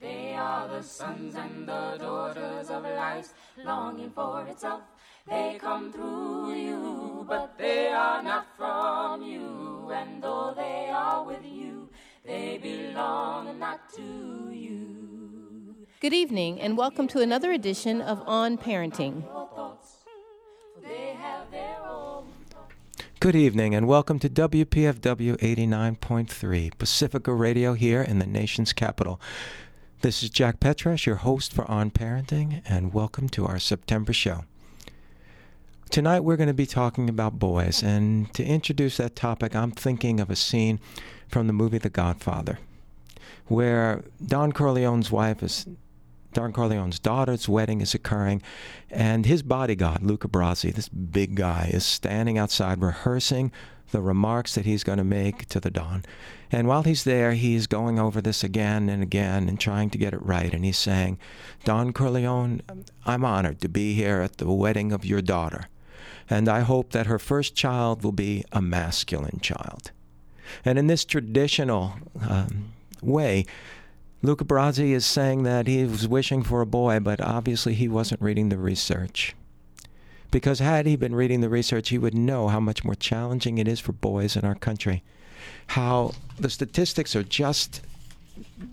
They are the sons and the daughters of life, longing for itself. They come through you, but they are not from you. And though they are with you, they belong not to you. Good evening, and welcome to another edition of On Parenting. They have their own. Good evening and welcome to WPFW 89.3 Pacifica Radio here in the nation's capital. This is Jack Petrash, your host for On Parenting, and welcome to our September show. Tonight we're going to be talking about boys, and to introduce that topic, I'm thinking of a scene from the movie The Godfather, where Don Corleone's wife is Don Corleone's daughter's wedding is occurring, and his bodyguard, Luca Brasi, this big guy, is standing outside rehearsing the remarks that he's going to make to the Don. And while he's there, he's going over this again and again and trying to get it right. And he's saying, Don Corleone, I'm honored to be here at the wedding of your daughter. And I hope that her first child will be a masculine child. And in this traditional um, way, Luca Brasi is saying that he was wishing for a boy, but obviously he wasn't reading the research. Because had he been reading the research, he would know how much more challenging it is for boys in our country. How the statistics are just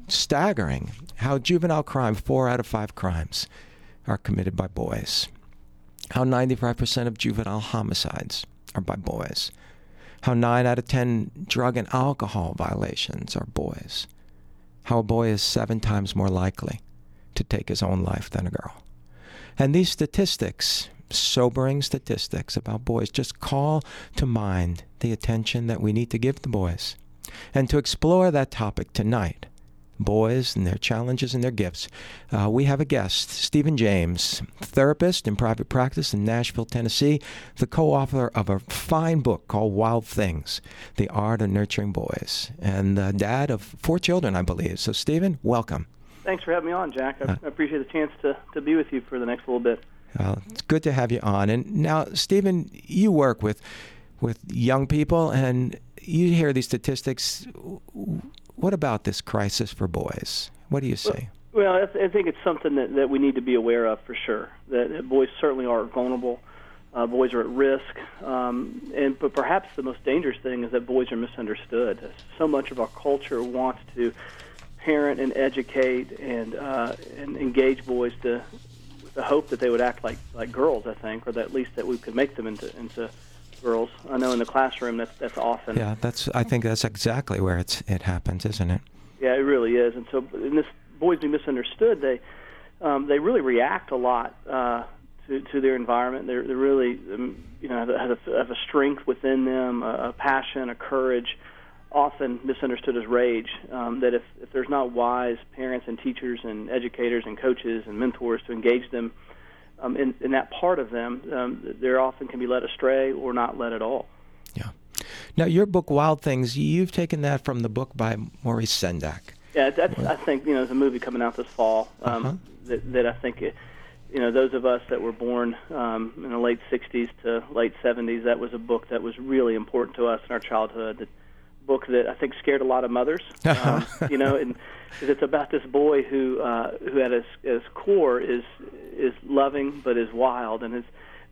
staggering. How juvenile crime, four out of five crimes, are committed by boys. How 95% of juvenile homicides are by boys. How 9 out of 10 drug and alcohol violations are boys how a boy is seven times more likely to take his own life than a girl. And these statistics, sobering statistics about boys, just call to mind the attention that we need to give the boys. And to explore that topic tonight, boys and their challenges and their gifts, uh, we have a guest, Stephen James, therapist in private practice in Nashville, Tennessee, the co author of a fine book called Wild Things The Art of Nurturing Boys, and the dad of four children, I believe. So, Stephen, welcome. Thanks for having me on, Jack. I, Uh, I appreciate the chance to, to be with you for the next little bit. Well, it's good to have you on. And now, Stephen, you work with with young people, and you hear these statistics. What about this crisis for boys? What do you say? Well, I, th- I think it's something that, that we need to be aware of for sure. That, that boys certainly are vulnerable. Uh, boys are at risk, um, and but perhaps the most dangerous thing is that boys are misunderstood. So much of our culture wants to parent and educate and uh, and engage boys to the hope that they would act like like girls. I think, or that at least that we could make them into into girls. I know in the classroom that's that's often Yeah, that's. I think that's exactly where it's it happens, isn't it? Yeah, it really is. And so, in this boys being misunderstood, they um, they really react a lot uh, to to their environment. They're they're really um, you know have a, have a, have a strength within them, a, a passion, a courage. Often misunderstood as rage. Um, that if if there's not wise parents and teachers and educators and coaches and mentors to engage them um, in in that part of them, um, they often can be led astray or not led at all. Yeah. Now, your book, Wild Things, you've taken that from the book by Maurice Sendak. Yeah, that's I think you know there's a movie coming out this fall um, Uh-huh. that that I think it, you know those of us that were born um, in the late '60s to late '70s that was a book that was really important to us in our childhood. The book that I think scared a lot of mothers. Um, you know, and it's about this boy who uh, who at his, his core is is loving but is wild, and his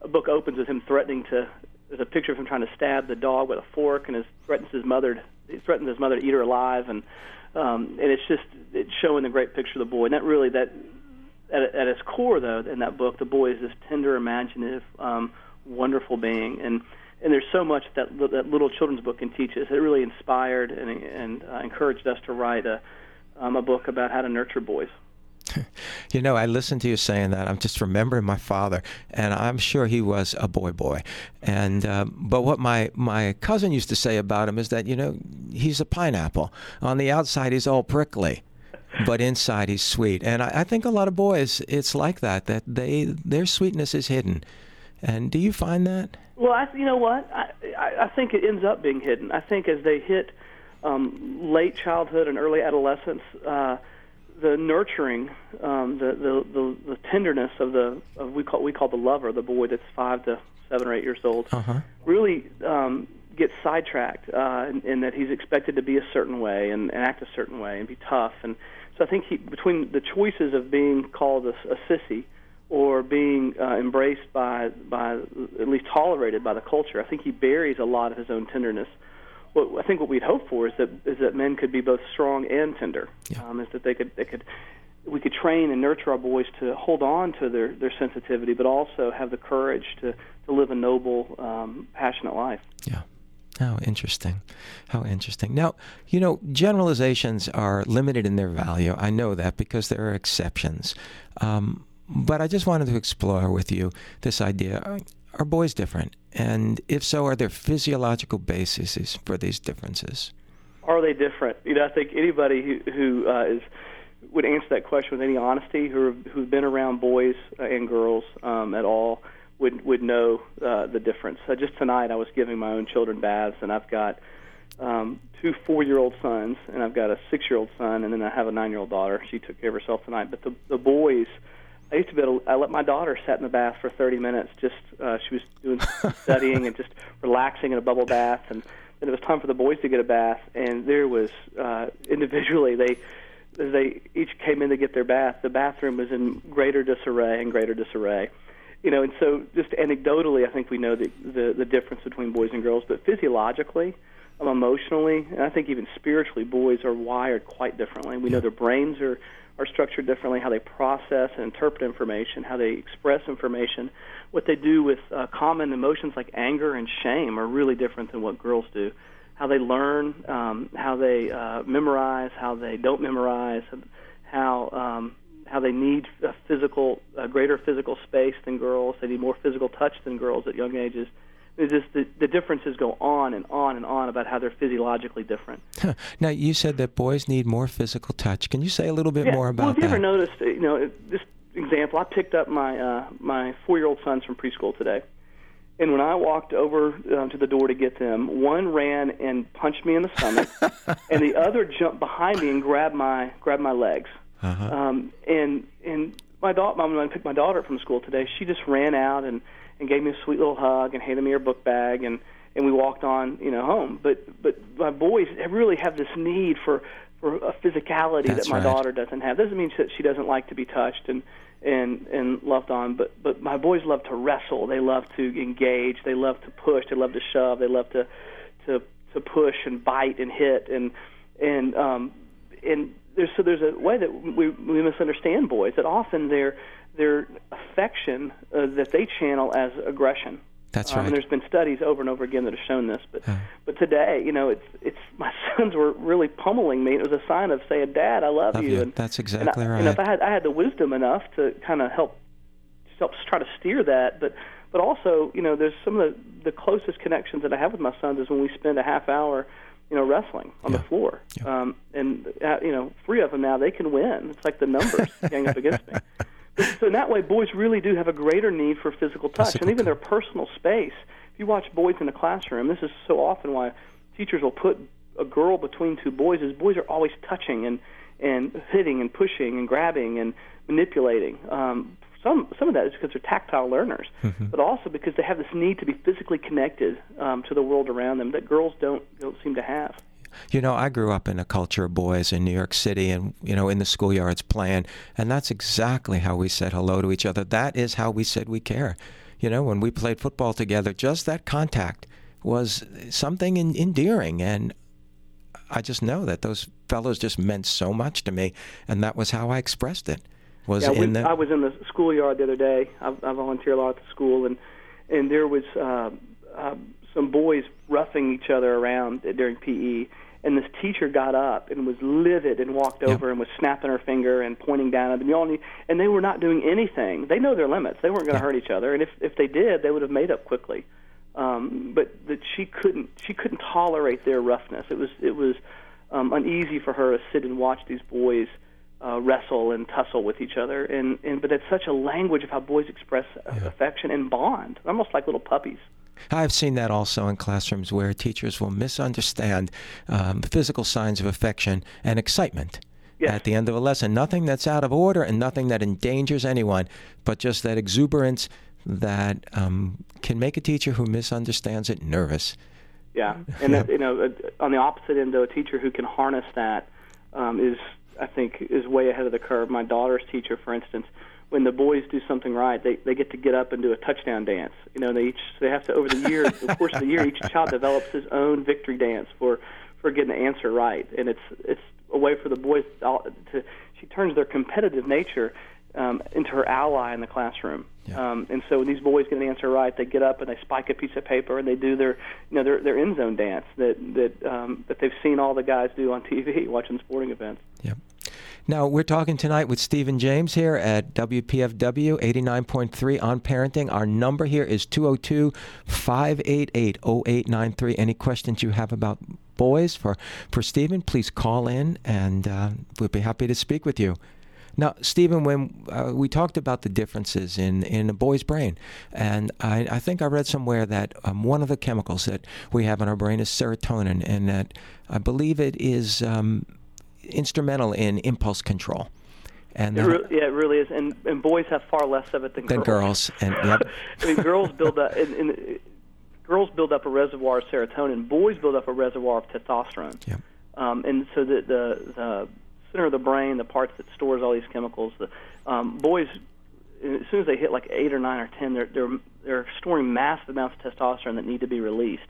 book opens with him threatening to. There's a picture of him trying to stab the dog with a fork, and his threatens his mother. He threatens his mother to eat her alive, and um, and it's just it's showing the great picture of the boy. And that really that at, at its core though in that book, the boy is this tender, imaginative, um, wonderful being, and and there's so much that that little children's book can teach us. It really inspired and and uh, encouraged us to write a um, a book about how to nurture boys. You know, I listened to you saying that. I'm just remembering my father, and I'm sure he was a boy boy. And uh, but what my my cousin used to say about him is that you know he's a pineapple. On the outside, he's all prickly, but inside he's sweet. And I, I think a lot of boys, it's like that. That they their sweetness is hidden. And do you find that? Well, I, you know what? I, I, I think it ends up being hidden. I think as they hit um, late childhood and early adolescence, uh, the nurturing, um, the, the the the tenderness of the of we call we call the lover, the boy that's five to seven or eight years old, Uh huh. really um, gets sidetracked uh, and, and that he's expected to be a certain way and, and act a certain way and be tough. And so I think he, between the choices of being called a, a sissy or being uh, embraced by, by at least tolerated by the culture, I think he buries a lot of his own tenderness. What I think what we'd hope for is that is that men could be both strong and tender. Yeah. Um, is that they could they could we could train and nurture our boys to hold on to their, their sensitivity, but also have the courage to, to live a noble, um, passionate life. Yeah. How interesting. How interesting. Now, you know, generalizations are limited in their value. I know that because there are exceptions. Um, but I just wanted to explore with you this idea are, are boys different? And if so, are there physiological bases for these differences? Are they different? You know, I think anybody who, who uh, is would answer that question with any honesty who who've been around boys and girls um, at all would would know uh, the difference. Uh, just tonight, I was giving my own children baths, and I've got um, two four-year-old sons, and I've got a six-year-old son, and then I have a nine-year-old daughter. She took care of herself tonight, but the the boys. I used to be able. To, I let my daughter sit in the bath for 30 minutes. Just uh, she was doing studying and just relaxing in a bubble bath, and then it was time for the boys to get a bath. And there was uh, individually they as they each came in to get their bath, the bathroom was in greater disarray and greater disarray. You know, and so just anecdotally, I think we know the the, the difference between boys and girls, but physiologically, um, emotionally, and I think even spiritually, boys are wired quite differently. We know their brains are are structured differently, how they process and interpret information, how they express information. What they do with uh, common emotions like anger and shame are really different than what girls do how they learn, um, how they uh, memorize, how they don't memorize, how um, how they need a physical, a greater physical space than girls. They need more physical touch than girls at young ages. It's just the, the differences go on and on and on about how they're physiologically different. Huh. Now you said that boys need more physical touch. Can you say a little bit yeah. more about that? well, have you ever noticed? You know, this example. I picked up my uh, my four year old sons from preschool today and when I walked over uh, to the door to get them, one ran and punched me in the stomach, and the other jumped behind me and grabbed my grabbed my legs. Uh-huh. Um, and my daughter, when I picked my daughter up from school today, she just ran out and and gave me a sweet little hug and handed me her book bag and and we walked on you know home. But but my boys really have this need for for a physicality That's that my right. daughter doesn't have. Doesn't mean that she doesn't like to be touched and and and loved on but but my boys love to wrestle they love to engage they love to push they love to shove they love to to to push and bite and hit and and um and there's so there's a way that we we misunderstand boys that often their their affection uh, that they channel as aggression That's um, right. And there's been studies over and over again that have shown this. But Yeah. but today, you know, it's it's my sons were really pummeling me. It was a sign of saying, "Dad, I love, Love you." you. And That's and exactly I, right. And if I had I had the wisdom enough to kind of help help try to steer that, but but also, you know, there's some of the the closest connections that I have with my sons is when we spend a half hour, you know, wrestling on Yeah. the floor. Yeah. Um, and uh, you know, three of them now they can win. It's like the numbers gang up against me. But, so in that way, boys really do have a greater need for physical touch, Physical and even their personal space. If you watch boys in the classroom, this is so often why teachers will put a girl between two boys. Is boys are always touching and and hitting and pushing and grabbing and manipulating. Um, some some of that is because they're tactile learners, Mm-hmm. but also because they have this need to be physically connected um, to the world around them that girls don't don't seem to have. You know, I grew up in a culture of boys in New York City and, you know, in the schoolyards playing, and that's exactly how we said hello to each other. That is how we said we care. You know, when we played football together, just that contact was something en- endearing. And I just know that those fellows just meant so much to me, and that was how I expressed it. Was Yeah, we, in the I was in the schoolyard the other day. I, I volunteer a lot at the school, and and there was uh, uh, some boys roughing each other around during PE. And this teacher got up and was livid and walked Yep. over and was snapping her finger and pointing down at them. Y'all need, and they were not doing anything. They know their limits. They weren't going to hurt each other, and if if they did, they would have made up quickly. Um, but that she couldn't she couldn't tolerate their roughness. It was it was um, uneasy for her to sit and watch these boys uh, wrestle and tussle with each other. And, and but it's such a language of how boys express uh affection and bond, almost like little puppies. I've seen that also in classrooms where teachers will misunderstand um, physical signs of affection and excitement. Yes. At the end of a lesson, nothing that's out of order and nothing that endangers anyone, but just that exuberance that um, can make a teacher who misunderstands it nervous. Yeah, and that, you know, uh, on the opposite end, though, a teacher who can harness that um, is, I think, is way ahead of the curve. My daughter's teacher, for instance, when the boys do something right, they they get to get up and do a touchdown dance. You know, they each they have to over the year, the course of the year, each child develops his own victory dance for for getting the answer right, and it's it's a way for the boys to. She turns their competitive nature um, into her ally in the classroom. Yeah. Um, and so when these boys get an answer right, they get up and they spike a piece of paper and they do their, you know, their their end zone dance that that um, that they've seen all the guys do on TV watching sporting events. Yep. Now, we're talking tonight with Stephen James here at WPFW 89.3 on parenting. Our number here is 202 588 0893. Any questions you have about boys for, for Stephen, please call in and uh, we'll be happy to speak with you. Now, Stephen, when uh, we talked about the differences in, in a boy's brain, and I, I think I read somewhere that um, one of the chemicals that we have in our brain is serotonin, and that I believe it is um, instrumental in impulse control. And it re- yeah, it really is. And, and boys have far less of it than, than girls. girls. And yep. I mean, girls build up. And, and girls build up a reservoir of serotonin. Boys build up a reservoir of testosterone. Yep. Um, and so the, the the center of the brain, the parts that stores all these chemicals. The um, boys, as soon as they hit like eight or nine or ten, they're they're they're storing massive amounts of testosterone that need to be released.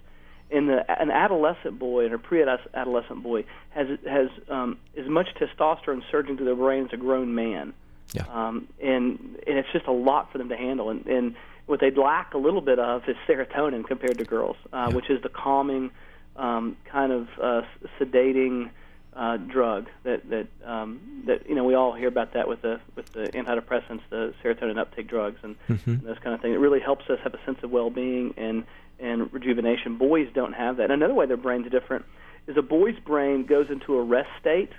And the an adolescent boy and a pre-adolescent boy has has um, as much testosterone surging through their brain as a grown man. Yeah. Um, and and it's just a lot for them to handle. And, and what they lack a little bit of is serotonin compared to girls, uh, yeah. which is the calming, um, kind of uh, sedating uh, drug that that um, that you know we all hear about that with the with the antidepressants, the serotonin uptake drugs, and, mm-hmm. and those kind of things. It really helps us have a sense of well-being and and rejuvenation. Boys don't have that. Another way their brains different is a boy's brain goes into a rest state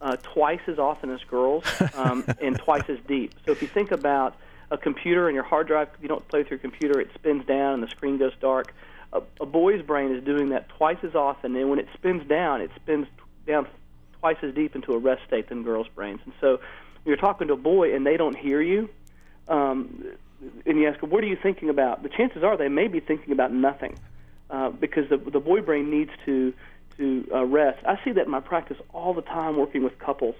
uh, twice as often as girls um, and twice as deep. So if you think about a computer and your hard drive, you don't play with your computer, it spins down and the screen goes dark. A, a boy's brain is doing that twice as often, and when it spins down, it spins down twice as deep into a rest state than girls' brains. And so, when you're talking to a boy and they don't hear you, um, and you ask "What are you thinking about?" The chances are they may be thinking about nothing, uh, because the the boy brain needs to to uh, rest. I see that in my practice all the time working with couples.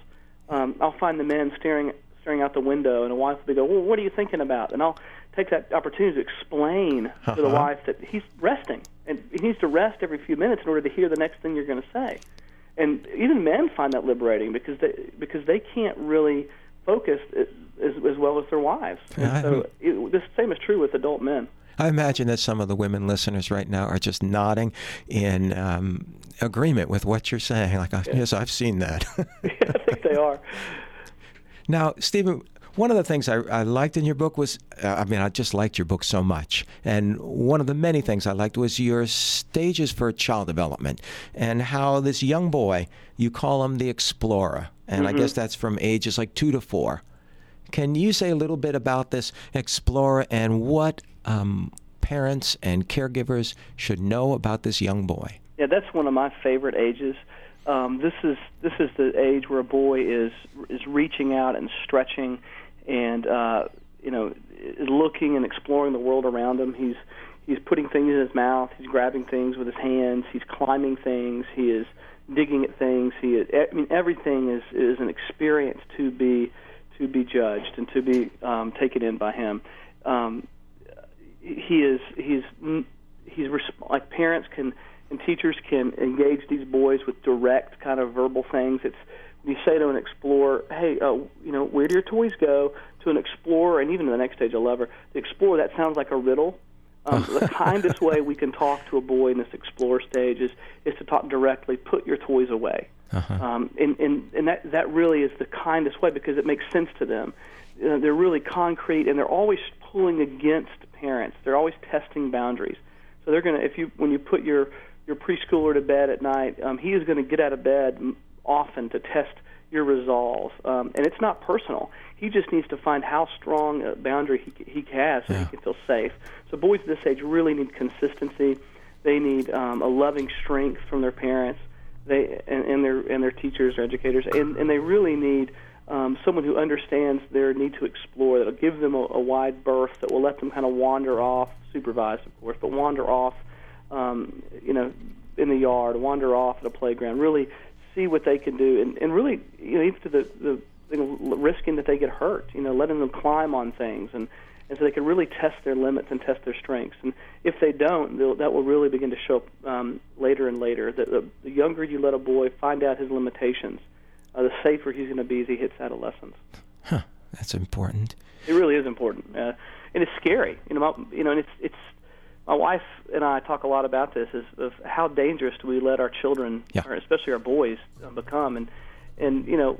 Um, I'll find the men staring staring out the window, and a wife will be go, "Well, what are you thinking about?" And I'll take that opportunity to explain uh-huh. to the uh-huh. wife that he's resting, and he needs to rest every few minutes in order to hear the next thing you're going to say and even men find that liberating because they because they can't really focus as, as well as their wives. And so it, the same is true with adult men. I imagine that some of the women listeners right now are just nodding in um, agreement with what you're saying. Like, yeah. yes, I've seen that. yeah, I think they are. Now, Stephen, one of the things I, I liked in your book was, uh, I mean, I just liked your book so much. And one of the many things I liked was your stages for child development and how this young boy, you call him the explorer. And mm-hmm. I guess that's from ages like two to four. Can you say a little bit about this explorer and what um, parents and caregivers should know about this young boy? Yeah, that's one of my favorite ages. Um, this is this is the age where a boy is is reaching out and stretching and uh, you know looking and exploring the world around him. He's he's putting things in his mouth. He's grabbing things with his hands. He's climbing things. He is digging at things. He is, I mean everything is is an experience to be to be judged and to be um, taken in by him. Um, he is he's he's resp- like parents can and teachers can engage these boys with direct kind of verbal things. It's you say to an explorer, "Hey, uh, you know, where do your toys go?" To an explorer, and even in the next stage, a lover, the explorer that sounds like a riddle. Um, the kindest way we can talk to a boy in this explorer stage is is to talk directly. Put your toys away, uh-huh. um, and and and that that really is the kindest way because it makes sense to them. Uh, they're really concrete, and they're always pulling against parents. They're always testing boundaries. So they're gonna if you when you put your your preschooler to bed at night, um, he is going to get out of bed often to test your resolve. Um, and it's not personal. He just needs to find how strong a boundary he, he has so yeah. he can feel safe. So boys at this age really need consistency. They need um, a loving strength from their parents, they and, and their and their teachers or educators, and, and they really need um, someone who understands their need to explore. That'll give them a, a wide berth that will let them kind of wander off, supervised of course, but wander off um, you know, in the yard, wander off at a playground, really see what they can do, and, and really, you know, even to the, the you know, risking that they get hurt, you know, letting them climb on things, and and so they can really test their limits and test their strengths. And if they don't, that will really begin to show up um, later and later. The, the, the younger you let a boy find out his limitations, uh, the safer he's going to be as he hits adolescence. Huh, that's important. It really is important, uh, and it's scary. You know, my, you know, and it's it's my wife and I talk a lot about this is of how dangerous do we let our children, yeah. or especially our boys, uh, become, and and you know,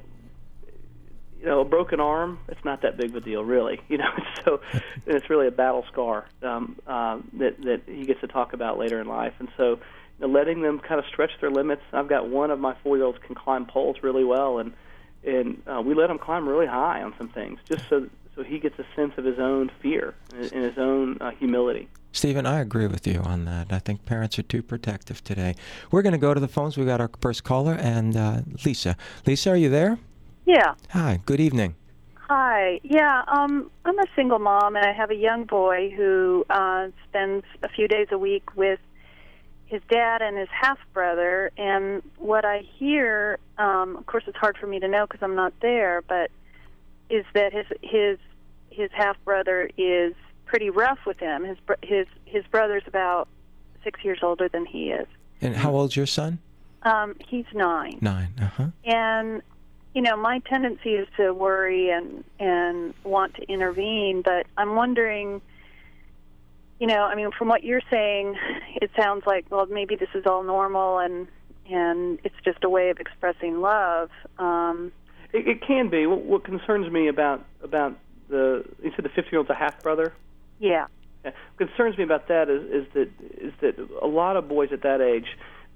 you know, a broken arm, it's not that big of a deal, really. You know, so it's really a battle scar um, uh, that that he gets to talk about later in life, and so you know, letting them kind of stretch their limits. I've got one of my four-year-olds can climb poles really well, and and uh, we let him climb really high on some things, just so so he gets a sense of his own fear and his own uh, humility. Stephen, I agree with you on that. I think parents are too protective today. We're going to go to the phones. We got our first caller and uh, Lisa. Lisa, are you there? Yeah. Hi. Good evening. Hi. Yeah. Um, I'm a single mom, and I have a young boy who uh, spends a few days a week with his dad and his half brother. And what I hear, um, of course, it's hard for me to know because I'm not there, but is that his his his half brother is pretty rough with him. His his his brother's about six years older than he is. And how old's your son? Um, he's nine. Nine. Uh huh. And you know, my tendency is to worry and and want to intervene, but I'm wondering. You know, I mean, from what you're saying, it sounds like well, maybe this is all normal and and it's just a way of expressing love. Um, it, it can be. What, what concerns me about about the you said the 50 year old's a half brother. Yeah. yeah. What concerns me about that is is that is that a lot of boys at that age,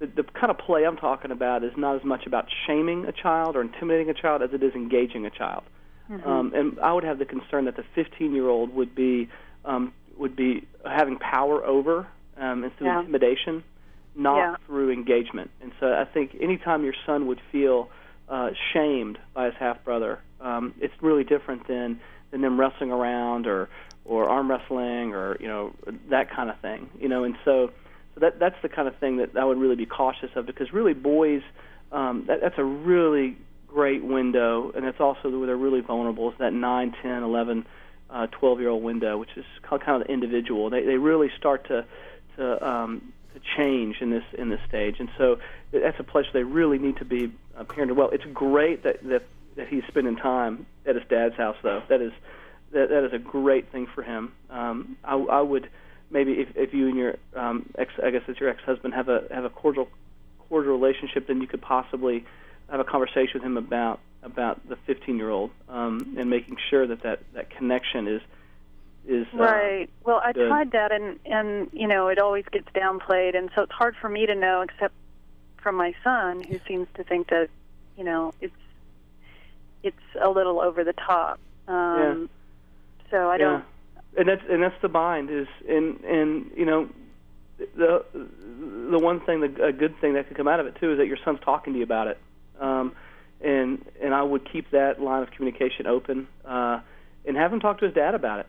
the, the kind of play I'm talking about is not as much about shaming a child or intimidating a child as it is engaging a child. Mm-hmm. Um, and I would have the concern that the 15 year old would be um, would be having power over um, and through Yeah. intimidation, not Yeah. through engagement. And so I think anytime your son would feel uh, shamed by his half brother, um, it's really different than than them wrestling around or or arm wrestling or you know that kind of thing. You know, and so so that that's the kind of thing that I would really be cautious of because really boys, um, that, that's a really great window, and it's also where they're really vulnerable. Is that 9, 10, 11, uh, 12 year old window, which is kind of the individual. They they really start to to um, to change in this in this stage, and so that's a place they really need to be uh, parented well. It's great that that that he's spending time at his dad's house, though. That is that that is a great thing for him. Um, I, I would maybe if, if you and your um, ex, I guess it's your ex-husband have a have a cordial cordial relationship, then you could possibly have a conversation with him about about the 15 year old um, and making sure that that that connection is is uh, Right. Well, I good. tried that, and and you know, it always gets downplayed, and so it's hard for me to know, except from my son, who seems to think that, you know, it's it's a little over the top. Um, So I don't. And that's and that's the bind is and and you know the the one thing the a good thing that could come out of it too is that your son's talking to you about it. Um, and and I would keep that line of communication open uh, and have him talk to his dad about it.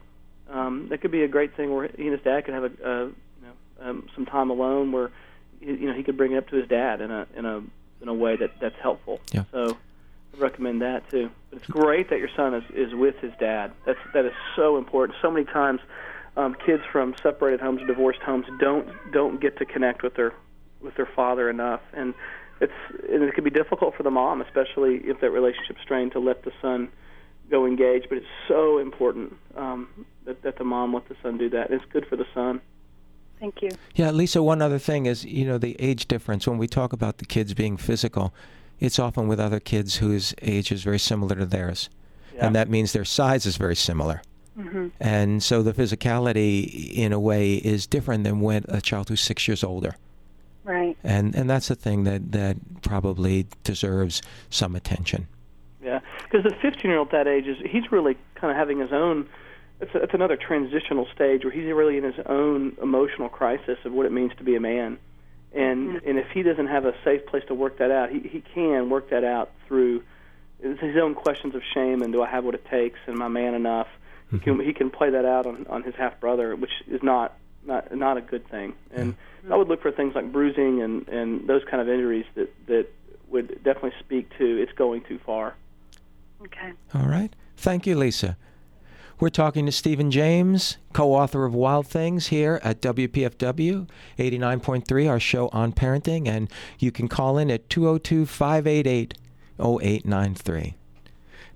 Um, that could be a great thing where he and his dad could have a, a you know um, some time alone where you know he could bring it up to his dad in a in a in a way that that's helpful. Yeah. So I recommend that too. But it's great that your son is is with his dad. That's that is so important. So many times, um, kids from separated homes, or divorced homes, don't don't get to connect with their with their father enough, and it's and it can be difficult for the mom, especially if that relationship's strained, to let the son go engage. But it's so important um, that that the mom let the son do that. It's good for the son. Thank you. Yeah, Lisa, one other thing is, you know, the age difference. When we talk about the kids being physical, it's often with other kids whose age is very similar to theirs. Yeah. And that means their size is very similar. hmm And so the physicality, in a way, is different than with a child who's six years older. Right. And and that's the thing that, that probably deserves some attention. Yeah, because the 15 year old at that age is he's really kind of having his own. It's, a, it's another transitional stage where he's really in his own emotional crisis of what it means to be a man, and hmm. and if he doesn't have a safe place to work that out, he he can work that out through his own questions of shame and do I have what it takes and am I man enough. He can mm-hmm. he can play that out on on his half brother, which is not not not a good thing. And I would look for things like bruising and and those kind of injuries that that would definitely speak to it's going too far. Okay. All right. Thank you, Lisa. We're talking to Stephen James, co author of Wild Things, here at WPFW 89.3, our show on parenting. And you can call in at 202 588 0893.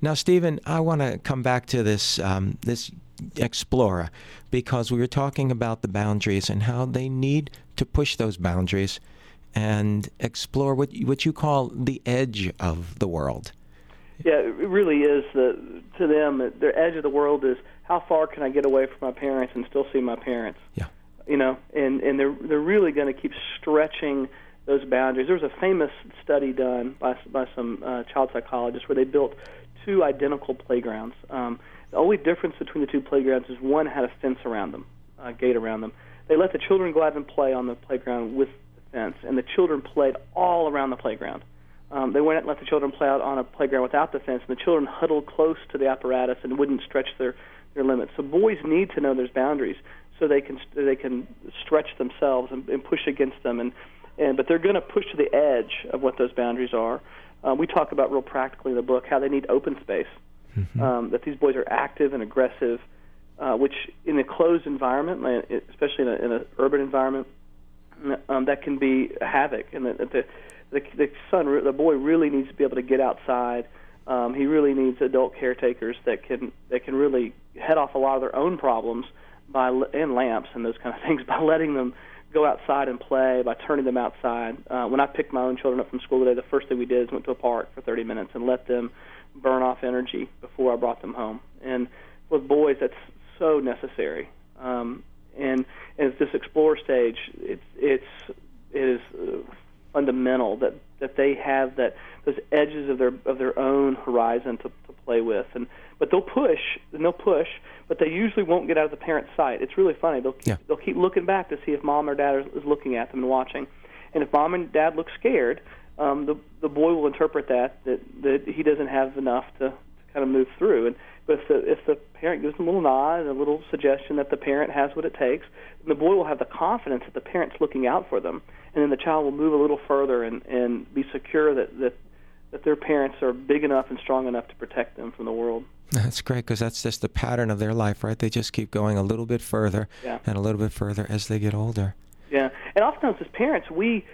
Now, Stephen, I want to come back to this, um, this explorer because we were talking about the boundaries and how they need to push those boundaries and explore what, what you call the edge of the world. Yeah, it really is. The, to them, their edge of the world is how far can I get away from my parents and still see my parents? Yeah. You know, and and they're they're really going to keep stretching those boundaries. There was a famous study done by by some uh, child psychologists where they built two identical playgrounds. Um, the only difference between the two playgrounds is one had a fence around them, a gate around them. They let the children go out and play on the playground with the fence, and the children played all around the playground. Um, they went and let the children play out on a playground without the fence, and the children huddled close to the apparatus and wouldn't stretch their their limits. So boys need to know there's boundaries so they can they can stretch themselves and, and push against them, and and but they're going to push to the edge of what those boundaries are. Uh, we talk about real practically in the book how they need open space, mm-hmm. um, that these boys are active and aggressive, uh, which in a closed environment, especially in an urban environment, um, that can be havoc, and that the the, the son, the boy, really needs to be able to get outside. Um, he really needs adult caretakers that can that can really head off a lot of their own problems by and lamps and those kind of things by letting them go outside and play by turning them outside. Uh, when I picked my own children up from school today, the first thing we did is went to a park for 30 minutes and let them burn off energy before I brought them home. And with boys, that's so necessary. Um, and, at this explore stage, it's it's it is uh, fundamental that that they have that those edges of their of their own horizon to, to play with. And but they'll push and they'll push but they usually won't get out of the parent's sight. It's really funny. They'll keep, yeah. they'll keep looking back to see if mom or dad is, is looking at them and watching. And if mom and dad look scared um the the boy will interpret that that that he doesn't have enough to, to kind of move through. And but if the if the parent gives them a little nod and a little suggestion that the parent has what it takes, then the boy will have the confidence that the parent's looking out for them, and then the child will move a little further and and be secure that that that their parents are big enough and strong enough to protect them from the world. That's great because that's just the pattern of their life, right? They just keep going a little bit further yeah. and a little bit further as they get older. Yeah, and oftentimes as parents, we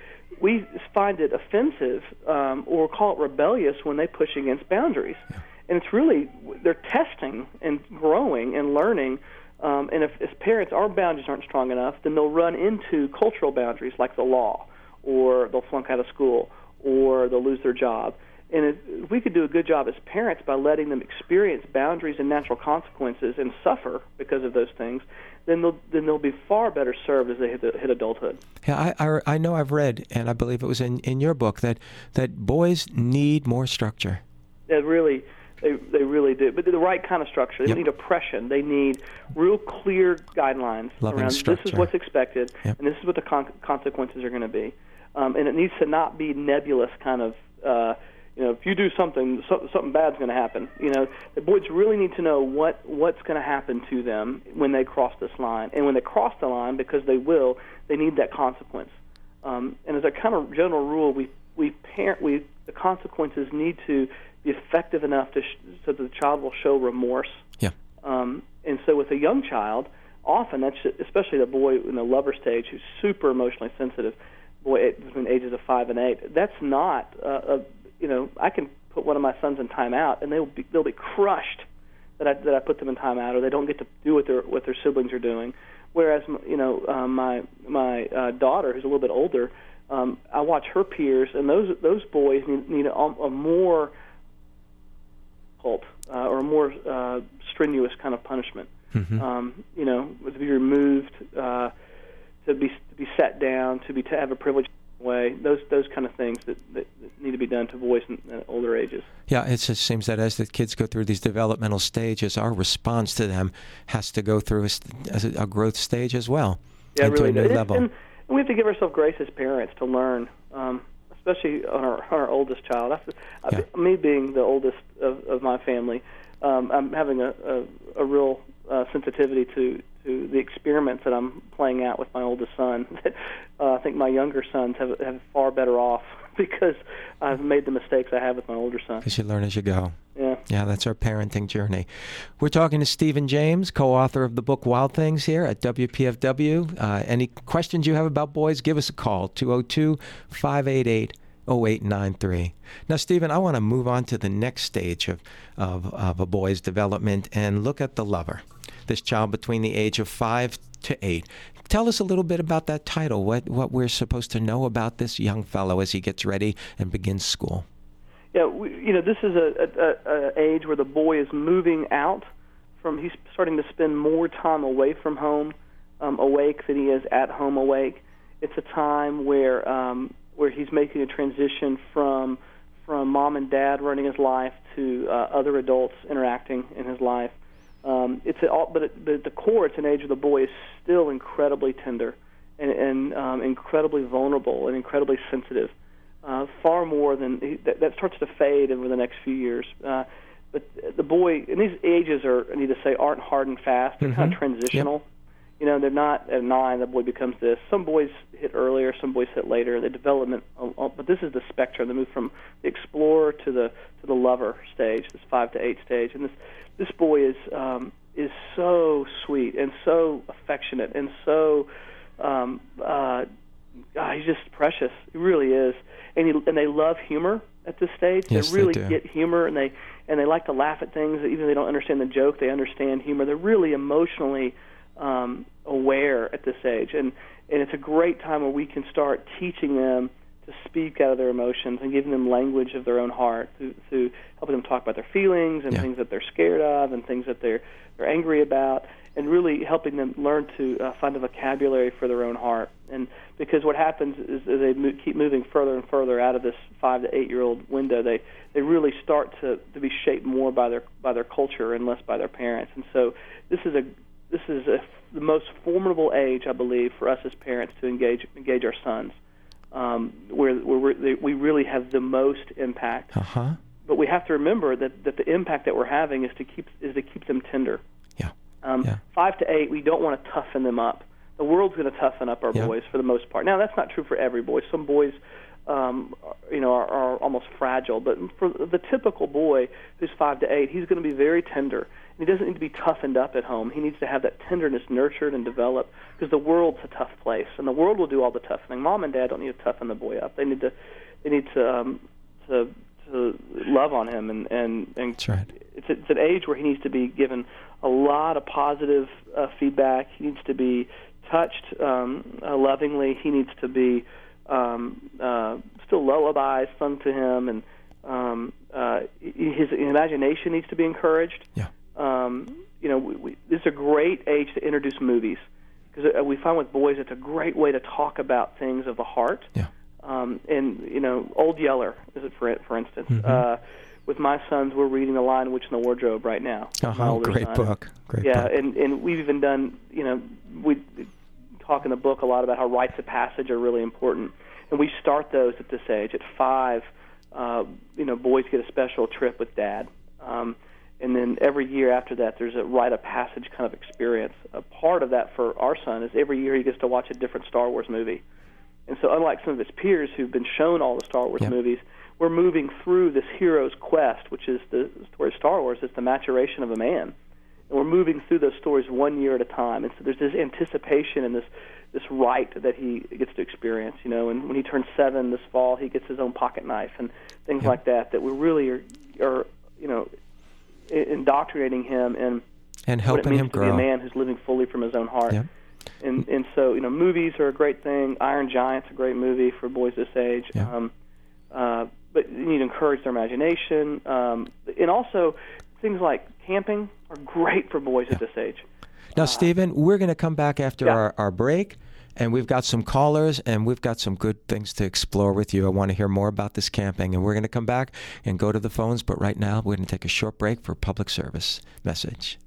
we find it offensive um, or call it rebellious when they push against boundaries. Yeah and it's really they're testing and growing and learning. Um, and if, as parents, our boundaries aren't strong enough, then they'll run into cultural boundaries like the law, or they'll flunk out of school, or they'll lose their job. And if we could do a good job as parents by letting them experience boundaries and natural consequences and suffer because of those things, then they'll then they'll be far better served as they hit, hit adulthood. Yeah, I, I, I know I've read, and I believe it was in, in your book that that boys need more structure. It really they they really do, but the right kind of structure. They yep. need oppression. They need real clear guidelines Loving around structure. this is what's expected, yep. and this is what the con- consequences are going to be. Um, and it needs to not be nebulous kind of. Uh, you know, if you do something, so, something bad's going to happen. You know, the boys really need to know what what's going to happen to them when they cross this line, and when they cross the line, because they will, they need that consequence. Um, and as a kind of general rule, we we parent we the consequences need to be effective enough to sh- so that the child will show remorse. Yeah. Um, and so with a young child, often that's especially the boy in the lover stage who's super emotionally sensitive, boy between ages of five and eight. That's not uh, a you know I can put one of my sons in timeout and they'll be they'll be crushed that I that I put them in timeout or they don't get to do what their what their siblings are doing. Whereas you know um, my my uh, daughter who's a little bit older, um, I watch her peers and those those boys need, need a, a more difficult uh, or a more uh, strenuous kind of punishment. Mm-hmm. Um, you know, to be removed, uh, to be to be set down, to be to have a privileged way. Those those kind of things that, that, that need to be done to boys in, in older ages. Yeah, it just seems that as the kids go through these developmental stages, our response to them has to go through a, a growth stage as well. Yeah, into really. a new and, level. And we have to give ourselves grace as parents to learn. Um, especially on our, on our oldest child. I, Yeah. I, me being the oldest of, of my family, um, I'm having a, a, a real uh, sensitivity to to the experiments that I'm playing out with my oldest son. uh, I think my younger sons have have far better off because I've made the mistakes I have with my older son. Because you learn as you go. Yeah. Yeah, that's our parenting journey. We're talking to Stephen James, co author of the book Wild Things, here at WPFW. Uh, any questions you have about boys, give us a call 202 588 0893. Now, Stephen, I want to move on to the next stage of, of, of a boy's development and look at the lover, this child between the age of five to eight. Tell us a little bit about that title, what, what we're supposed to know about this young fellow as he gets ready and begins school. Yeah, we, you know, this is a, a, a age where the boy is moving out from. He's starting to spend more time away from home, um, awake than he is at home awake. It's a time where um, where he's making a transition from from mom and dad running his life to uh, other adults interacting in his life. Um, it's a, all, but, it, but at the core, it's an age where the boy is still incredibly tender and, and um, incredibly vulnerable and incredibly sensitive. Uh, far more than that, that starts to fade over the next few years. Uh, but the boy, and these ages are, I need to say, aren't hard and fast. They're kind of transitional. Yep. You know, they're not at nine. The boy becomes this. Some boys hit earlier. Some boys hit later. The development, uh, uh, but this is the spectrum. They move from the explorer to the to the lover stage, this five to eight stage. And this this boy is um, is so sweet and so affectionate and so um, uh, ah, he's just precious. He really is. And he, and they love humor at this stage. Yes, they really they get humor and they and they like to laugh at things even if they don't understand the joke. They understand humor. They're really emotionally um, aware at this age, and and it's a great time where we can start teaching them to speak out of their emotions and giving them language of their own heart through, through helping them talk about their feelings and Yeah. things that they're scared of and things that they're they're angry about and really helping them learn to uh, find a vocabulary for their own heart. And because what happens is as they mo- keep moving further and further out of this five to eight year old window they they really start to to be shaped more by their by their culture and less by their parents. And so this is a this is a, the most formidable age I believe for us as parents to engage engage our sons um, where where they, we really have the most impact Uh huh. but we have to remember that, that the impact that we're having is to keep is to keep them tender. Yeah. Um, Yeah. Five to eight, we don't want to toughen them up. The world's going to toughen up our Yeah. boys for the most part. Now, that's not true for every boy. Some boys, um, you know, are, are almost fragile. But for the typical boy who's five to eight, he's going to be very tender. He doesn't need to be toughened up at home. He needs to have that tenderness nurtured and developed because the world's a tough place, and the world will do all the toughening. Mom and dad don't need to toughen the boy up. They need to, they need to, um, to, to love on him and and and That's right. it's, it's an age where he needs to be given a lot of positive uh, feedback. He needs to be touched um, uh, lovingly. He needs to be um, uh, still lullabies sung to him, and um, uh, his imagination needs to be encouraged. Yeah. Um, you know, we, we, this is a great age to introduce movies because uh, we find with boys it's a great way to talk about things of the heart. Yeah. Um, and you know, Old Yeller is it for for instance. Mhm. Uh, with my sons, we're reading The Lion, Witch, and the Wardrobe right now. My Uh-huh. Great son. book. Great yeah, book. and and we've even done you know we talk in the book a lot about how rites of passage are really important, and we start those at this age. At five, uh, you know, boys get a special trip with dad, um, and then every year after that, there's a rite of passage kind of experience. A part of that for our son is every year he gets to watch a different Star Wars movie, and so unlike some of his peers who've been shown all the Star Wars Yep. movies. We're moving through this hero's quest, which is the story of Star Wars. It's the maturation of a man and we're moving through those stories one year at a time. And so there's this anticipation and this this right that he gets to experience, you know. And when he turns seven this fall, he gets his own pocket knife and things Yeah. like that. That we really are, are you know, indoctrinating him and and helping him to be a man who's living fully from his own heart. Yeah. And and so you know, movies are a great thing. Iron Giant's a great movie for boys this age. Yeah. Um, uh, but you need to encourage their imagination, um, and also things like camping are great for boys at this age. Now, Stephen, we're going to come back after Yeah. our, our break, and we've got some callers, and we've got some good things to explore with you. I want to hear more about this camping, and we're going to come back and go to the phones. But right now, we're going to take a short break for public service message.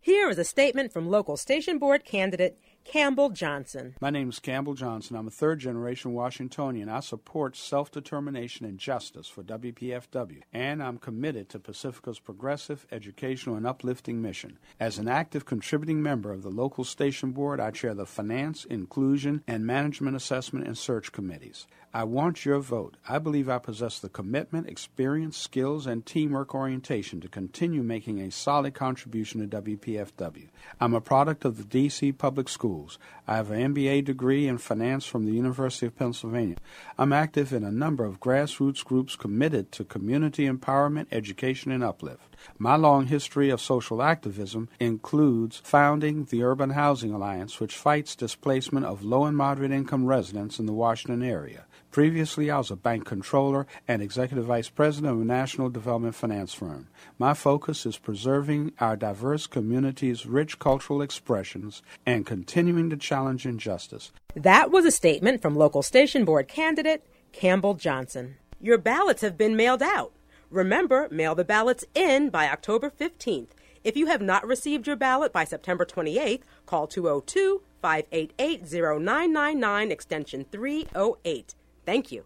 Here is a statement from local station board candidate Campbell Johnson. My name is Campbell Johnson. I'm a third generation Washingtonian. I support self determination and justice for WPFW, and I'm committed to Pacifica's progressive, educational, and uplifting mission. As an active contributing member of the local station board, I chair the Finance, Inclusion, and Management Assessment and Search Committees. I want your vote. I believe I possess the commitment, experience, skills, and teamwork orientation to continue making a solid contribution to WPFW. I'm a product of the D.C. Public Schools. I have an MBA degree in finance from the University of Pennsylvania. I'm active in a number of grassroots groups committed to community empowerment, education, and uplift. My long history of social activism includes founding the Urban Housing Alliance, which fights displacement of low and moderate income residents in the Washington area. Previously, I was a bank controller and executive vice president of a national development finance firm. My focus is preserving our diverse community's rich cultural expressions and continuing to challenge injustice. That was a statement from local station board candidate Campbell Johnson. Your ballots have been mailed out. Remember, mail the ballots in by October 15th. If you have not received your ballot by September 28th, call 202 588 0999 extension 308. Thank you.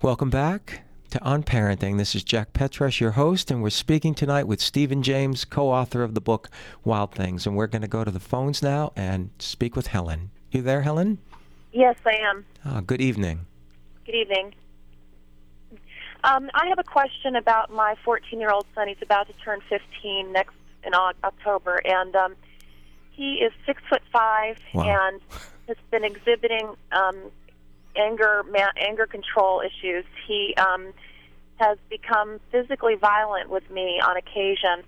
Welcome back to On Parenting. This is Jack Petrash, your host, and we're speaking tonight with Stephen James, co author of the book Wild Things. And we're going to go to the phones now and speak with Helen. You there, Helen? Yes, I am. Oh, good evening. Good evening. Um, I have a question about my 14 year old son. He's about to turn 15 next in October, and um, he is six foot five Wow. and has been exhibiting um, anger ma- anger control issues. He um, has become physically violent with me on occasion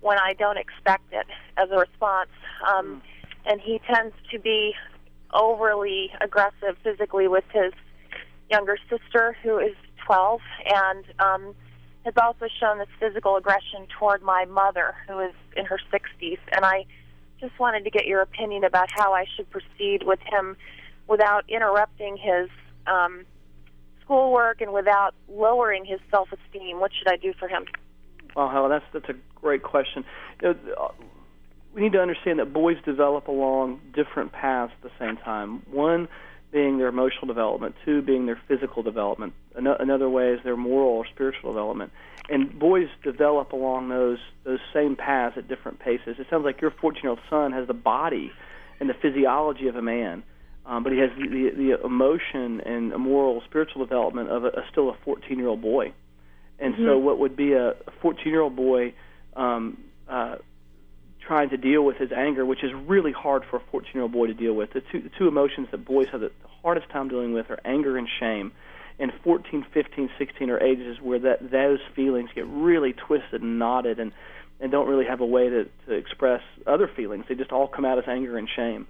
when I don't expect it as a response, um, and he tends to be overly aggressive physically with his younger sister, who is 12, and um, has also shown this physical aggression toward my mother, who is in her 60s. And I just wanted to get your opinion about how I should proceed with him without interrupting his um, schoolwork and without lowering his self esteem. What should I do for him? Well, Helen, that's that's a great question. You know, uh, we need to understand that boys develop along different paths at the same time. One being their emotional development, two being their physical development. Another way is their moral or spiritual development. And boys develop along those those same paths at different paces. It sounds like your 14-year-old son has the body and the physiology of a man, um, but he has the, the, the emotion and moral, spiritual development of a, a still a 14-year-old boy. And so, what would be a 14-year-old boy um, uh, trying to deal with his anger, which is really hard for a 14-year-old boy to deal with. The two, the two emotions that boys have the hardest time dealing with are anger and shame. And 14, 15, 16 are ages where that those feelings get really twisted and knotted, and and don't really have a way to, to express other feelings. They just all come out as anger and shame.